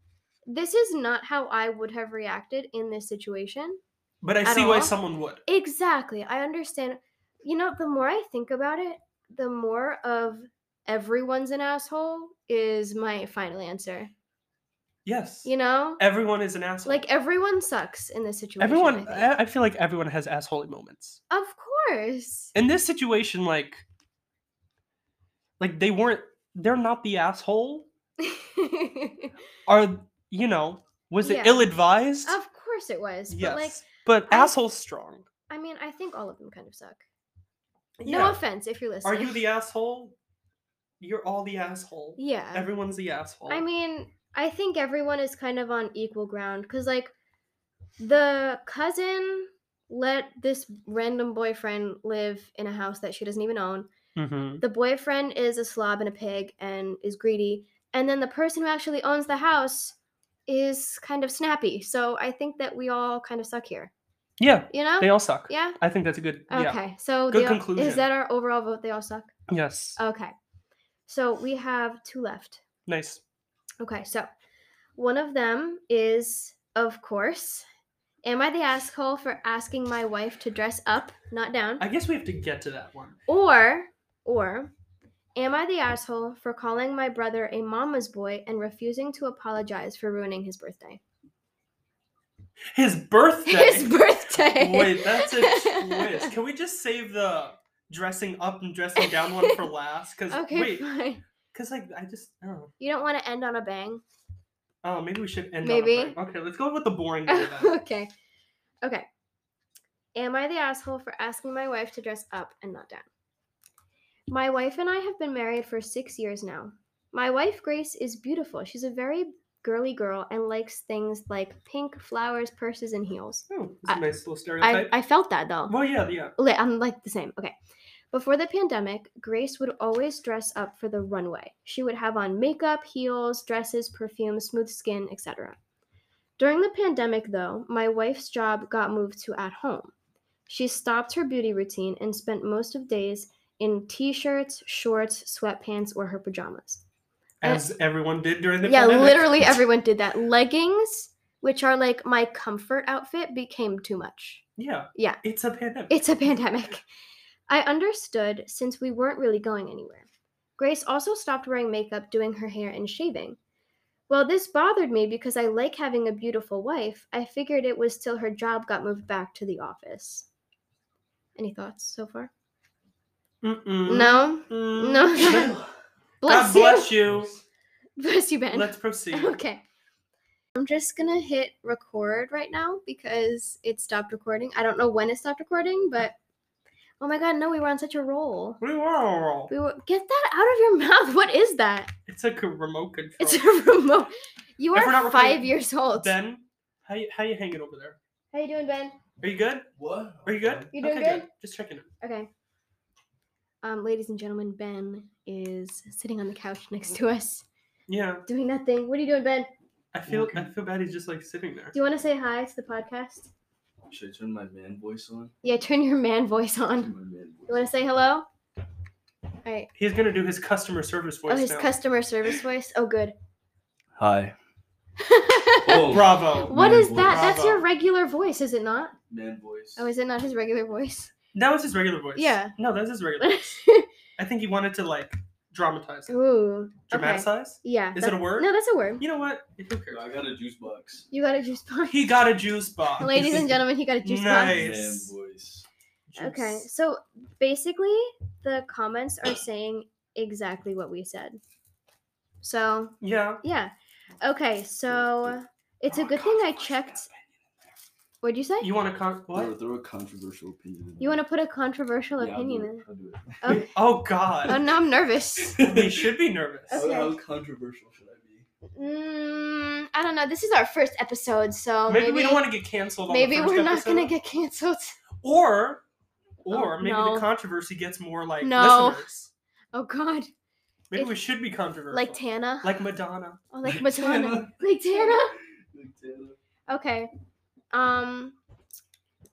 Speaker 1: this is not how i would have reacted in this situation
Speaker 2: but I see why
Speaker 1: all?
Speaker 2: someone would.
Speaker 1: Exactly. I understand. You know the more i think about it the more of everyone's an asshole is my final answer
Speaker 2: yes.
Speaker 1: You know?
Speaker 2: Everyone is an asshole.
Speaker 1: Like everyone sucks in this situation
Speaker 2: everyone
Speaker 1: I.
Speaker 2: I, feel like everyone has assholey moments.
Speaker 1: Of course.
Speaker 2: In this situation like like they weren't they're not the asshole. Are you know was it
Speaker 1: Yeah.
Speaker 2: ill-advised?
Speaker 1: Of course it was
Speaker 2: yes
Speaker 1: but like
Speaker 2: but
Speaker 1: I-
Speaker 2: asshole's strong.
Speaker 1: I mean i think all of them kind of suck.
Speaker 2: Yeah.
Speaker 1: no offense if you're listening.
Speaker 2: are you the asshole? You're all the asshole.
Speaker 1: Yeah.
Speaker 2: Everyone's the asshole.
Speaker 1: I mean, I think everyone is kind of on equal ground because, like, the cousin let this random boyfriend live in a house that she doesn't even own.
Speaker 2: hmm
Speaker 1: The boyfriend is a slob and a pig and is greedy. And then the person who actually owns the house is kind of snappy. So I think that we all kind of suck here.
Speaker 2: yeah
Speaker 1: You know?
Speaker 2: they all suck
Speaker 1: yeah?
Speaker 2: i think that's a good yeah
Speaker 1: Okay. So
Speaker 2: Good
Speaker 1: all-
Speaker 2: conclusion.
Speaker 1: is that our overall vote? They all suck?
Speaker 2: yes
Speaker 1: Okay. So we have two left.
Speaker 2: nice
Speaker 1: Okay, so one of them is, of course, am I the asshole for asking my wife to dress up, not down?
Speaker 2: i guess we have to get to that one
Speaker 1: Or, or, am I the asshole for calling my brother a mama's boy and refusing to apologize for ruining his birthday?
Speaker 2: his birthday
Speaker 1: His birthday.
Speaker 2: wait that's a twist can we just save the dressing up and dressing down one for last because
Speaker 1: Okay,
Speaker 2: wait
Speaker 1: fine.
Speaker 2: Because like i just oh
Speaker 1: You don't want to end on a bang?
Speaker 2: Oh, maybe we should end.
Speaker 1: Maybe.
Speaker 2: On a break. Okay, let's go with the boring
Speaker 1: okay. Okay. Am I the asshole for asking my wife to dress up and not down? My wife and I have been married for six years now. My wife, Grace, is beautiful. She's a very girly girl and likes things like pink, flowers, purses, and heels.
Speaker 2: Oh, that's a
Speaker 1: I-
Speaker 2: nice little
Speaker 1: I,
Speaker 2: stereotype.
Speaker 1: I felt that though.
Speaker 2: well, yeah, yeah.
Speaker 1: I'm like the same. Okay. Before the pandemic, Grace would always dress up for the runway. She would have on makeup, heels, dresses, perfume, smooth skin, etc. During the pandemic, though, my wife's job got moved to at home. She stopped her beauty routine and spent most of days in t-shirts, shorts, sweatpants, or her pajamas.
Speaker 2: As everyone did during the
Speaker 1: yeah,
Speaker 2: pandemic.
Speaker 1: literally everyone did that. Leggings, which are like my comfort outfit, became too much.
Speaker 2: Yeah.
Speaker 1: Yeah.
Speaker 2: It's a pandemic.
Speaker 1: It's a pandemic. I understood since we weren't really going anywhere. Grace also stopped wearing makeup, doing her hair, and shaving. While this bothered me because I like having a beautiful wife, I figured it was till her job got moved back to the office. Any thoughts so far?
Speaker 2: Mm-mm.
Speaker 1: No?
Speaker 2: Mm.
Speaker 1: No. Bless
Speaker 2: God bless you.
Speaker 1: you. Bless you, Ben.
Speaker 2: Let's proceed.
Speaker 1: Okay. I'm just gonna hit record right now because it stopped recording. I don't know when it stopped recording, but oh my god, no, we were on such a roll.
Speaker 2: We were.
Speaker 1: on We were get that out of your mouth. What is that?
Speaker 2: It's like a remote control.
Speaker 1: It's a remote. You
Speaker 2: If we're not
Speaker 1: five years old.
Speaker 2: Ben, how you, how you hanging over there?
Speaker 1: How you doing, Ben?
Speaker 2: Are you good?
Speaker 3: What?
Speaker 2: Are you good?
Speaker 1: You doing
Speaker 2: okay,
Speaker 1: good?
Speaker 2: Just checking in.
Speaker 1: Okay. Um, ladies and gentlemen, Ben is sitting on the couch next to us,
Speaker 2: Yeah,
Speaker 1: doing nothing. What are you doing, Ben?
Speaker 2: I feel I feel bad. He's just like sitting there.
Speaker 1: Do you want to say hi to the podcast?
Speaker 3: Should I turn my man voice on?
Speaker 1: Yeah, turn your man voice
Speaker 3: Turn
Speaker 1: on.
Speaker 3: my man voice.
Speaker 1: You want to say hello? All right.
Speaker 2: He's gonna do his customer service oh, voice
Speaker 1: Oh, his
Speaker 2: now.
Speaker 1: customer service voice. Oh, good.
Speaker 3: Hi. Oh,
Speaker 2: Bravo.
Speaker 1: what
Speaker 3: man
Speaker 1: is that?
Speaker 3: voice.
Speaker 1: That's your regular voice, is it not?
Speaker 3: Man voice.
Speaker 1: Oh, is it not his regular voice?
Speaker 2: That was his regular voice.
Speaker 1: Yeah.
Speaker 2: No, that's his regular voice. I think he wanted to like dramatize it.
Speaker 1: Ooh. Okay.
Speaker 2: Dramatize?
Speaker 1: Yeah.
Speaker 2: Is it a word?
Speaker 1: No, that's a word.
Speaker 2: You know what? Who cares?
Speaker 3: I got a juice box.
Speaker 1: You got a juice box.
Speaker 2: He got a juice box.
Speaker 1: Ladies and gentlemen, he got a juice
Speaker 2: Nice.
Speaker 1: box.
Speaker 3: Man voice.
Speaker 1: Okay, so basically, the comments are saying exactly what we said. So,
Speaker 2: Yeah.
Speaker 1: yeah. Okay, so it's a good thing I checked. What'd you say?
Speaker 2: You want to con-
Speaker 3: Throw,
Speaker 2: what?
Speaker 3: throw a controversial opinion.
Speaker 1: You want to put a controversial
Speaker 3: Yeah, I'll do
Speaker 1: opinion
Speaker 3: it.
Speaker 1: in?
Speaker 3: I'll do it.
Speaker 1: Okay.
Speaker 2: Oh God.
Speaker 1: Oh, now I'm nervous.
Speaker 2: we should be nervous.
Speaker 1: Okay.
Speaker 3: How, how controversial should I be?
Speaker 1: Mm, I don't know. This is our first episode, so
Speaker 2: maybe,
Speaker 1: maybe
Speaker 2: we don't want to get canceled. On
Speaker 1: maybe
Speaker 2: the first
Speaker 1: we're not gonna get canceled.
Speaker 2: Or, or
Speaker 1: Oh,
Speaker 2: maybe
Speaker 1: no.
Speaker 2: the controversy gets more like
Speaker 1: No.
Speaker 2: listeners.
Speaker 1: Oh God,
Speaker 2: Maybe
Speaker 1: If-
Speaker 2: we should be controversial.
Speaker 1: like Tana,
Speaker 2: Like Madonna.
Speaker 1: oh, like
Speaker 3: Like
Speaker 1: Madonna,
Speaker 3: Tana.
Speaker 1: like Tana.
Speaker 3: Like Taylor.
Speaker 1: Okay. Um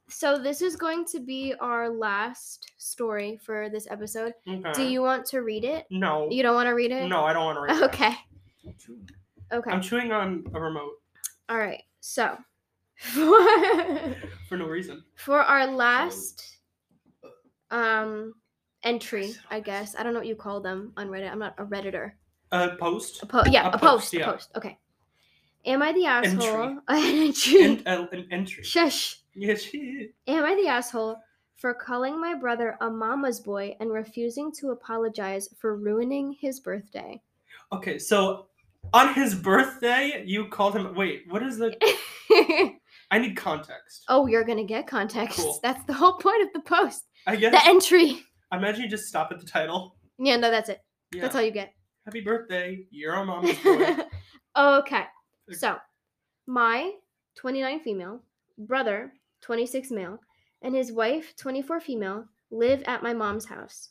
Speaker 1: so this is going to be our last story for this episode.
Speaker 2: Okay.
Speaker 1: Do you want to read it?
Speaker 2: No.
Speaker 1: You don't want to read it?
Speaker 2: No, I don't want to read. it.
Speaker 1: Okay. Okay.
Speaker 2: I'm chewing on a remote
Speaker 1: All right. So for,
Speaker 2: for no reason.
Speaker 1: for our last um entry, I guess. I don't know what you call them on Reddit. I'm not a redditor.
Speaker 2: A post.
Speaker 1: A po- yeah,
Speaker 2: A
Speaker 1: a,
Speaker 2: post,
Speaker 1: post,
Speaker 2: yeah.
Speaker 1: a post. Okay. Am I the
Speaker 2: Entry.
Speaker 1: asshole? An entry.
Speaker 2: En- uh, an entry.
Speaker 1: Shush.
Speaker 2: Yeah, she.
Speaker 1: Am I the asshole for calling my brother a mama's boy and refusing to apologize for ruining his birthday?
Speaker 2: Okay, so on his birthday, you called him. Wait, what is the? I need context.
Speaker 1: oh, you're gonna get context.
Speaker 2: Cool.
Speaker 1: That's the whole point of the post.
Speaker 2: I guess.
Speaker 1: The entry.
Speaker 2: Imagine you just stop at the title.
Speaker 1: Yeah, no, that's it.
Speaker 2: Yeah.
Speaker 1: That's all you get.
Speaker 2: Happy birthday, you're a mama's boy.
Speaker 1: okay. So, my 29 female brother, 26 male, and his wife, 24 female, live at my mom's house.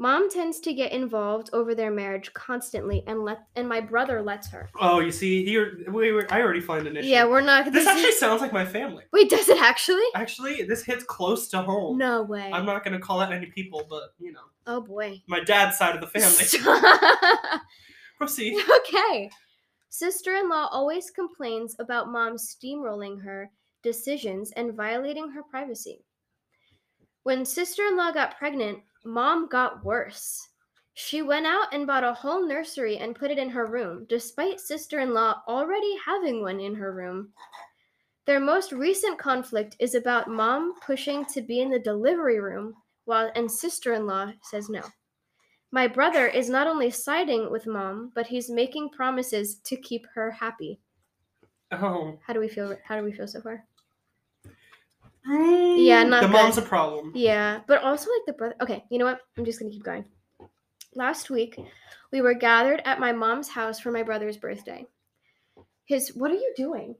Speaker 1: Mom tends to get involved over their marriage constantly, and let and my brother lets her.
Speaker 2: oh, you see, here. Wait, wait, I already find an issue.
Speaker 1: Yeah, we're not.
Speaker 2: This
Speaker 1: is-
Speaker 2: actually sounds like my family.
Speaker 1: Wait, does it actually?
Speaker 2: Actually, this hits close to home.
Speaker 1: No way.
Speaker 2: I'm not gonna call out any people, but you know,
Speaker 1: oh boy.
Speaker 2: my dad's side of the family. Proceed.
Speaker 1: okay. Sister in law always complains about mom steamrolling her decisions and violating her privacy. When sister in law got pregnant, mom got worse. She went out and bought a whole nursery and put it in her room, despite sister in law already having one in her room. Their most recent conflict is about mom pushing to be in the delivery room while and sister in law says no. My brother is not only siding with mom, but he's making promises to keep her happy.
Speaker 2: Oh.
Speaker 1: How do we feel? How do we feel so far? Yeah, not
Speaker 2: the
Speaker 1: good.
Speaker 2: mom's a problem.
Speaker 1: Yeah, but also like the brother. Okay, you know what? I'm just gonna keep going. Last week, we were gathered at my mom's house for my brother's birthday. His. What are you doing?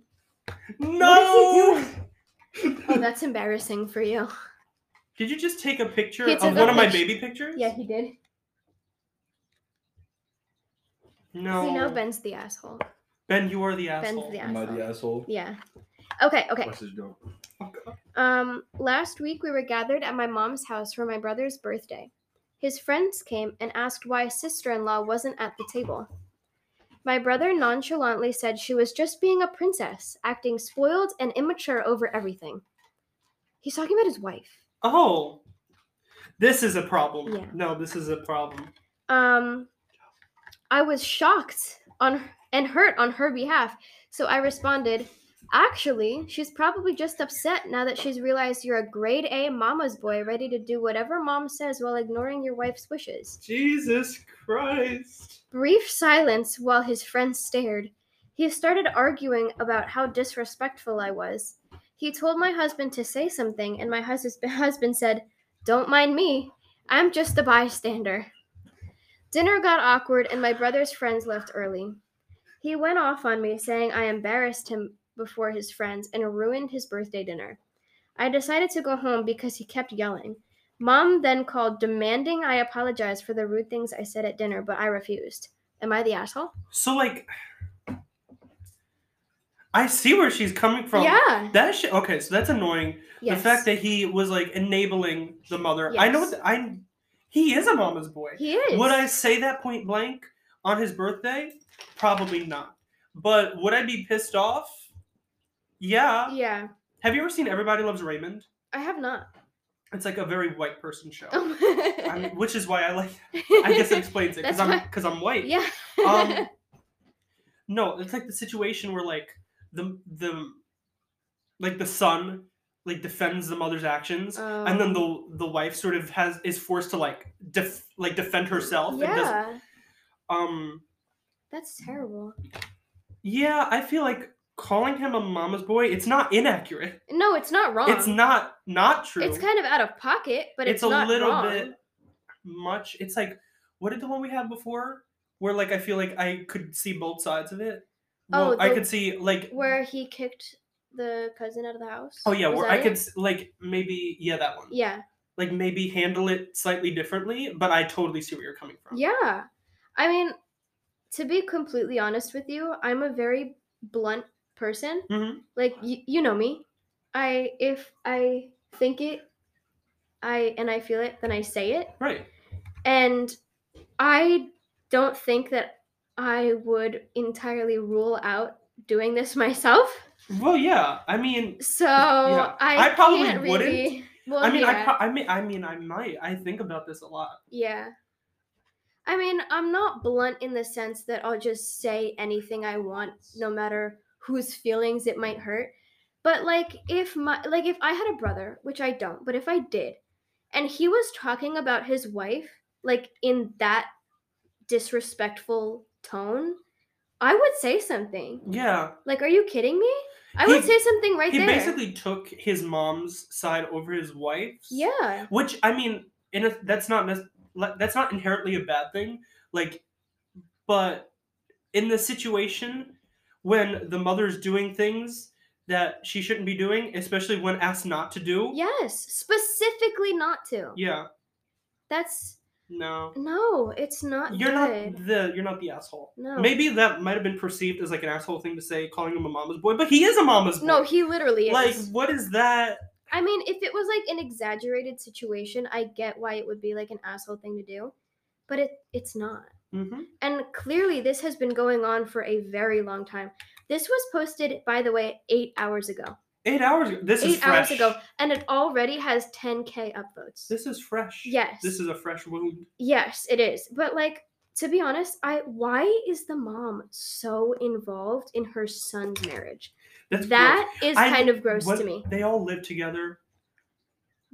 Speaker 2: No.
Speaker 1: Oh, that's embarrassing for you.
Speaker 2: Did you just take a picture of one of my baby pictures?
Speaker 1: Yeah, he did.
Speaker 2: No.
Speaker 1: See, now Ben's the asshole.
Speaker 2: Ben, you are the
Speaker 1: Ben's
Speaker 2: asshole.
Speaker 1: the
Speaker 3: Am I the asshole?
Speaker 1: Yeah. Okay. Okay.
Speaker 3: Message don't.
Speaker 1: Um, last week we were gathered at my mom's house for my brother's birthday. His friends came and asked why sister in law wasn't at the table. My brother nonchalantly said she was just being a princess, acting spoiled and immature over everything. He's talking about his wife.
Speaker 2: Oh. This is a problem.
Speaker 1: Yeah.
Speaker 2: No, this is a problem.
Speaker 1: Um, I was shocked on and hurt on her behalf, so I responded, Actually, she's probably just upset now that she's realized you're a grade A mama's boy ready to do whatever mom says while ignoring your wife's wishes.
Speaker 2: Jesus Christ.
Speaker 1: Brief silence while his friends stared. He started arguing about how disrespectful I was. He told my husband to say something, and my hus- husband said, Don't mind me. I'm just a bystander. Dinner got awkward, and my brother's friends left early. He went off on me, saying I embarrassed him before his friends and ruined his birthday dinner. I decided to go home because he kept yelling. Mom then called, demanding I apologize for the rude things I said at dinner, but I refused. Am I the asshole?
Speaker 2: So like I see where she's coming from.
Speaker 1: yeah.
Speaker 2: That shit okay, so that's annoying.
Speaker 1: Yes.
Speaker 2: The fact that he was like enabling the mother. Yes. I know that I he is a mama's boy.
Speaker 1: he is.
Speaker 2: Would I say that point blank on his birthday? Probably not. But would I be pissed off? Yeah.
Speaker 1: Yeah.
Speaker 2: Have you ever seen Everybody Loves Raymond?
Speaker 1: I have not.
Speaker 2: It's like a very white person show. I mean, which is why I like. I guess it explains it because I'm because I'm white.
Speaker 1: yeah.
Speaker 2: Um, no, it's like the situation where like the the like the son like defends the mother's actions, and then
Speaker 1: Um,
Speaker 2: the the wife sort of has is forced to like def like defend herself.
Speaker 1: yeah.
Speaker 2: um.
Speaker 1: That's terrible.
Speaker 2: Yeah, I feel like calling him a mama's boy. It's not inaccurate.
Speaker 1: No, it's not wrong.
Speaker 2: It's not not true.
Speaker 1: It's kind of out of pocket, but it's,
Speaker 2: it's a little
Speaker 1: wrong.
Speaker 2: bit much. It's like what did the one we had before? Where like I feel like I could see both sides of it.
Speaker 1: Oh,
Speaker 2: Well, I could see like
Speaker 1: Where he kicked the cousin out of the house.
Speaker 2: oh yeah,
Speaker 1: Was
Speaker 2: where
Speaker 1: that
Speaker 2: I
Speaker 1: it?
Speaker 2: could s- like maybe yeah that one.
Speaker 1: Yeah.
Speaker 2: Like maybe handle it slightly differently, but I totally see where you're coming from.
Speaker 1: Yeah. I mean, to be completely honest with you, I'm a very blunt person.
Speaker 2: Mhm.
Speaker 1: Like y- you know me. I if I think it I and I feel it, then I say it.
Speaker 2: Right.
Speaker 1: And I don't think that I would entirely rule out doing this myself.
Speaker 2: Well, yeah. I mean,
Speaker 1: So I,
Speaker 2: I probably
Speaker 1: can't
Speaker 2: wouldn't.
Speaker 1: really. Well,
Speaker 2: I mean, I,
Speaker 1: yeah.
Speaker 2: pro- I mean, I mean, I might. I think about this a lot.
Speaker 1: Yeah. I mean, I'm not blunt in the sense that I'll just say anything I want, no matter whose feelings it might hurt. But like, if my like, if I had a brother, which I don't, but if I did, and he was talking about his wife like in that disrespectful tone, I would say something.
Speaker 2: Yeah.
Speaker 1: Like, are you kidding me? I
Speaker 2: He-
Speaker 1: would say something right
Speaker 2: he
Speaker 1: there.
Speaker 2: He basically took his mom's side over his wife's.
Speaker 1: yeah.
Speaker 2: Which I mean, in a, that's not that's not inherently a bad thing. Like, but in the situation when the mother's doing things that she shouldn't be doing, especially when asked not to do.
Speaker 1: Yes, specifically not to.
Speaker 2: Yeah.
Speaker 1: That's
Speaker 2: No.
Speaker 1: no, it's not
Speaker 2: You're
Speaker 1: good.
Speaker 2: not the you're not the asshole.
Speaker 1: No.
Speaker 2: Maybe that might have been perceived as like an asshole thing to say, calling him a mama's boy, but he is a mama's boy.
Speaker 1: No, he literally is.
Speaker 2: like what is that?
Speaker 1: I mean, if it was like an exaggerated situation, I get why it would be like an asshole thing to do, but it it's not.
Speaker 2: hmm
Speaker 1: And clearly, this has been going on for a very long time. This was posted, by the way, eight hours ago.
Speaker 2: Eight hours. ago. This is
Speaker 1: eight hours ago, and it already has 10k upvotes.
Speaker 2: This is fresh.
Speaker 1: Yes.
Speaker 2: This is a fresh wound.
Speaker 1: Yes, it is. But like to be honest, I why is the mom so involved in her son's marriage?
Speaker 2: That's
Speaker 1: That is
Speaker 2: I-
Speaker 1: kind of gross
Speaker 2: What-
Speaker 1: to me.
Speaker 2: They all live together.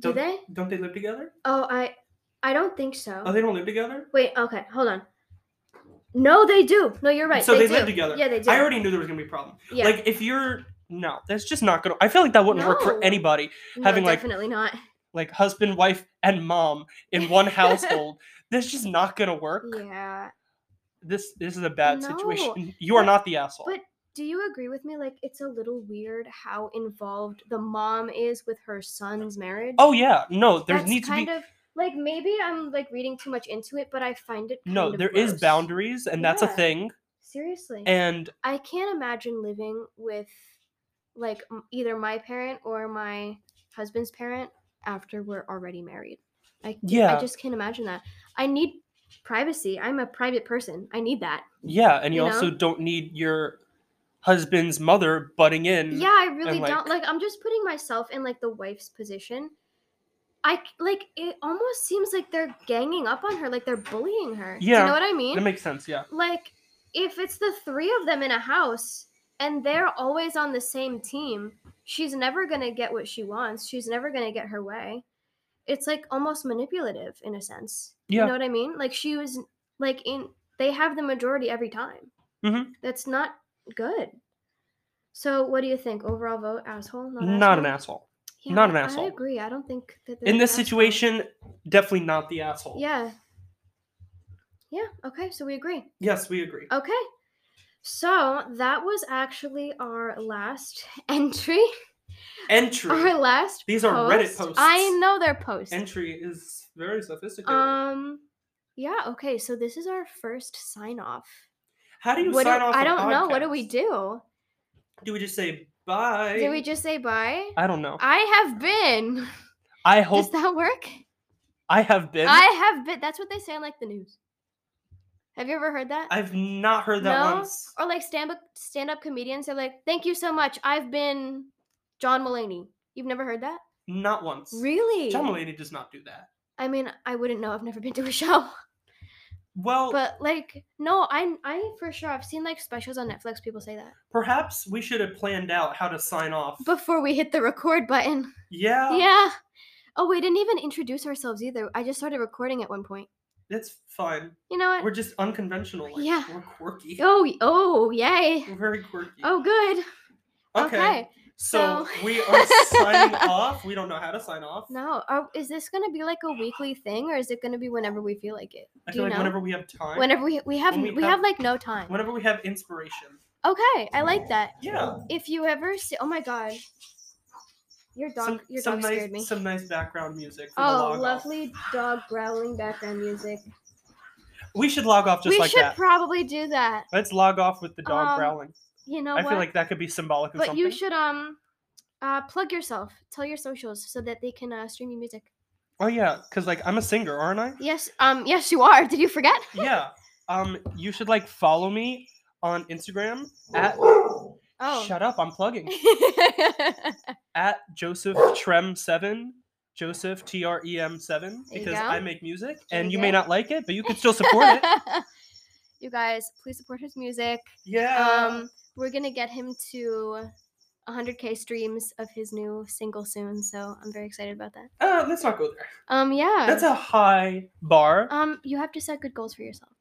Speaker 1: Do
Speaker 2: Don't-
Speaker 1: they?
Speaker 2: Don't they live together?
Speaker 1: Oh, I I don't think so.
Speaker 2: Oh, they don't live together.
Speaker 1: Wait, okay, hold on. No, they do. No, you're right.
Speaker 2: so they,
Speaker 1: do.
Speaker 2: live together.
Speaker 1: Yeah, they do.
Speaker 2: I already knew there was gonna be a problem.
Speaker 1: yeah.
Speaker 2: Like if you're no, that's just not gonna. I feel like that wouldn't work for
Speaker 1: No.
Speaker 2: anybody.
Speaker 1: no,
Speaker 2: having, like,
Speaker 1: definitely not.
Speaker 2: Like husband, wife, and mom in one household. that's just not gonna work.
Speaker 1: Yeah.
Speaker 2: This this is a bad
Speaker 1: No,
Speaker 2: situation. You are
Speaker 1: but-
Speaker 2: not the asshole.
Speaker 1: but- Do you agree with me? Like, it's a little weird how involved the mom is with her son's marriage.
Speaker 2: oh yeah, no, there
Speaker 1: That's
Speaker 2: needs to
Speaker 1: kind
Speaker 2: be
Speaker 1: of like maybe I'm like reading too much into it, but I find it kind
Speaker 2: no. There is
Speaker 1: gross.
Speaker 2: boundaries, and that's a thing.
Speaker 1: Seriously,
Speaker 2: And
Speaker 1: I can't imagine living with like either my parent or my husband's parent after we're already married. I
Speaker 2: Yeah.
Speaker 1: I just can't imagine that. I need privacy. I'm a private person. I need that.
Speaker 2: yeah, and you,
Speaker 1: You
Speaker 2: also
Speaker 1: know?
Speaker 2: don't need your husband's mother butting in.
Speaker 1: Yeah, I really
Speaker 2: like-
Speaker 1: don't like I'm just putting myself in like the wife's position. I like it almost seems like they're ganging up on her, like they're bullying her. Do
Speaker 2: Yeah,
Speaker 1: you know what I mean?
Speaker 2: That makes sense. Yeah.
Speaker 1: like if it's the three of them in a house and they're always on the same team, she's never going to get what she wants. She's never going to get her way. It's like almost manipulative in a sense.
Speaker 2: Yeah.
Speaker 1: You know what I mean? Like she was like in they have the majority every time.
Speaker 2: Mhm.
Speaker 1: That's not good. So what do you think? Overall vote asshole? Not,
Speaker 2: Not an
Speaker 1: asshole?
Speaker 2: asshole. not an asshole.
Speaker 1: I agree. I don't think that
Speaker 2: In this
Speaker 1: assholes.
Speaker 2: situation, definitely not the asshole.
Speaker 1: Yeah. Yeah, okay, so we agree.
Speaker 2: Yes, we agree.
Speaker 1: Okay. So that was actually our last entry.
Speaker 2: Entry.
Speaker 1: Our last
Speaker 2: These are Reddit posts.
Speaker 1: I know they're posts.
Speaker 2: Entry is very sophisticated.
Speaker 1: Um yeah, okay, so this is our first sign off.
Speaker 2: How do you
Speaker 1: What do-
Speaker 2: sign off?
Speaker 1: I don't know. What do we do?
Speaker 2: Do we just say bye?
Speaker 1: Do we just say bye?
Speaker 2: I don't know.
Speaker 1: I have been.
Speaker 2: I hope.
Speaker 1: Does that work?
Speaker 2: I have been.
Speaker 1: I have been. That's what they say on like the news. Have you ever heard that?
Speaker 2: I've not heard that
Speaker 1: No?
Speaker 2: once.
Speaker 1: or like stand up stand up comedians are like, "Thank you so much. I've been John Mulaney." You've never heard that?
Speaker 2: Not once.
Speaker 1: Really?
Speaker 2: John Mulaney does not do that.
Speaker 1: I mean, I wouldn't know. I've never been to a show.
Speaker 2: Well,
Speaker 1: But like, no, I I for sure I've seen like specials on Netflix. People say that
Speaker 2: perhaps we should have planned out how to sign off.
Speaker 1: before we hit the record button.
Speaker 2: yeah,
Speaker 1: Yeah. Oh, we didn't even introduce ourselves either. I just started recording at one point.
Speaker 2: It's fine.
Speaker 1: You know what?
Speaker 2: We're just unconventional. Like,
Speaker 1: Yeah.
Speaker 2: We're quirky.
Speaker 1: oh, oh, yay.
Speaker 2: We're very quirky.
Speaker 1: Oh, good.
Speaker 2: okay.
Speaker 1: okay.
Speaker 2: So,
Speaker 1: so-
Speaker 2: we are signing off. We don't know how to sign off.
Speaker 1: No, are, is this gonna be like a weekly thing, or is it gonna be whenever we feel like it?
Speaker 2: I
Speaker 1: Do
Speaker 2: feel
Speaker 1: you
Speaker 2: like
Speaker 1: know?
Speaker 2: whenever we have time.
Speaker 1: Whenever we we have we,
Speaker 2: we
Speaker 1: have,
Speaker 2: have-
Speaker 1: like no time.
Speaker 2: Whenever we have inspiration.
Speaker 1: Okay, I like that.
Speaker 2: Yeah.
Speaker 1: If you ever see, oh my god, your dog,
Speaker 2: some,
Speaker 1: your
Speaker 2: some
Speaker 1: dog
Speaker 2: nice,
Speaker 1: scared me.
Speaker 2: Some nice background music. For
Speaker 1: Oh,
Speaker 2: off.
Speaker 1: lovely dog growling background music.
Speaker 2: We should log off just
Speaker 1: we
Speaker 2: like
Speaker 1: should
Speaker 2: that.
Speaker 1: probably do that.
Speaker 2: Let's log off with the dog
Speaker 1: Um,
Speaker 2: growling.
Speaker 1: You know
Speaker 2: I
Speaker 1: what?
Speaker 2: feel like that could be symbolic of
Speaker 1: but
Speaker 2: something.
Speaker 1: you should um, uh, plug yourself. Tell your socials so that they can uh, stream your music.
Speaker 2: Oh yeah, because like I'm a singer, aren't I?
Speaker 1: Yes, um, yes, you are. Did you forget?
Speaker 2: yeah. Um, you should like follow me on Instagram at.
Speaker 1: Oh.
Speaker 2: Shut up! I'm plugging at Joseph Trem seven. Joseph T R E M seven
Speaker 1: There you
Speaker 2: because
Speaker 1: go.
Speaker 2: I make music
Speaker 1: There
Speaker 2: and
Speaker 1: you
Speaker 2: you may
Speaker 1: go.
Speaker 2: not like it, but you can still support it.
Speaker 1: you guys, please support his music.
Speaker 2: Yeah.
Speaker 1: Um, we're gonna get him to 100k streams of his new single soon, so I'm very excited about that.
Speaker 2: uh, let's not go there.
Speaker 1: Um, yeah.
Speaker 2: That's a high bar.
Speaker 1: um, you have to set good goals for yourself.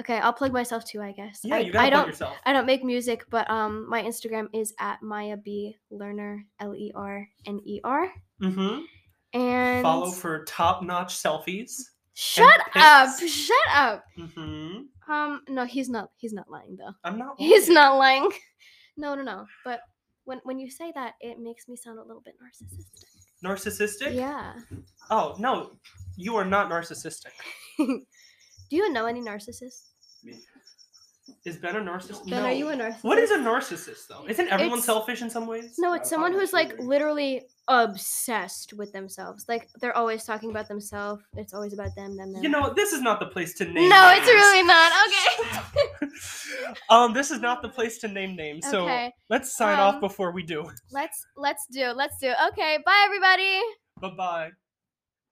Speaker 1: Okay, I'll plug myself too, I guess.
Speaker 2: yeah,
Speaker 1: I,
Speaker 2: you gotta
Speaker 1: I
Speaker 2: plug
Speaker 1: don't.
Speaker 2: yourself.
Speaker 1: I don't make music, but um, my Instagram is at Maya B Lerner L E R N E R.
Speaker 2: Mm-hmm.
Speaker 1: And
Speaker 2: Follow for top-notch selfies.
Speaker 1: Shut up! Shut up!
Speaker 2: Mm-hmm.
Speaker 1: Um, no, he's not. He's not lying though.
Speaker 2: I'm not.
Speaker 1: He's not lying. No, no, no. But when when you say that, it makes me sound a little bit narcissistic.
Speaker 2: narcissistic.
Speaker 1: Yeah.
Speaker 2: Oh no, you are not narcissistic.
Speaker 1: Do you know any narcissists?
Speaker 2: Is Ben a narcissist?
Speaker 1: Ben,
Speaker 2: no.
Speaker 1: are you a narcissist?
Speaker 2: What is a narcissist though? Isn't everyone
Speaker 1: It's-
Speaker 2: selfish in some ways?
Speaker 1: No,
Speaker 3: Uh,
Speaker 1: it's someone who's like literally obsessed with themselves. Like they're always talking about themselves. It's always about them, them, them.
Speaker 2: You know, this is not the place to name.
Speaker 1: No, it's
Speaker 2: names.
Speaker 1: really not. Okay.
Speaker 2: um, this is not the place to name names. So
Speaker 1: okay.
Speaker 2: let's sign off
Speaker 1: Um,
Speaker 2: before we do.
Speaker 1: Let's let's do let's do. Okay. Bye everybody.
Speaker 2: Bye bye.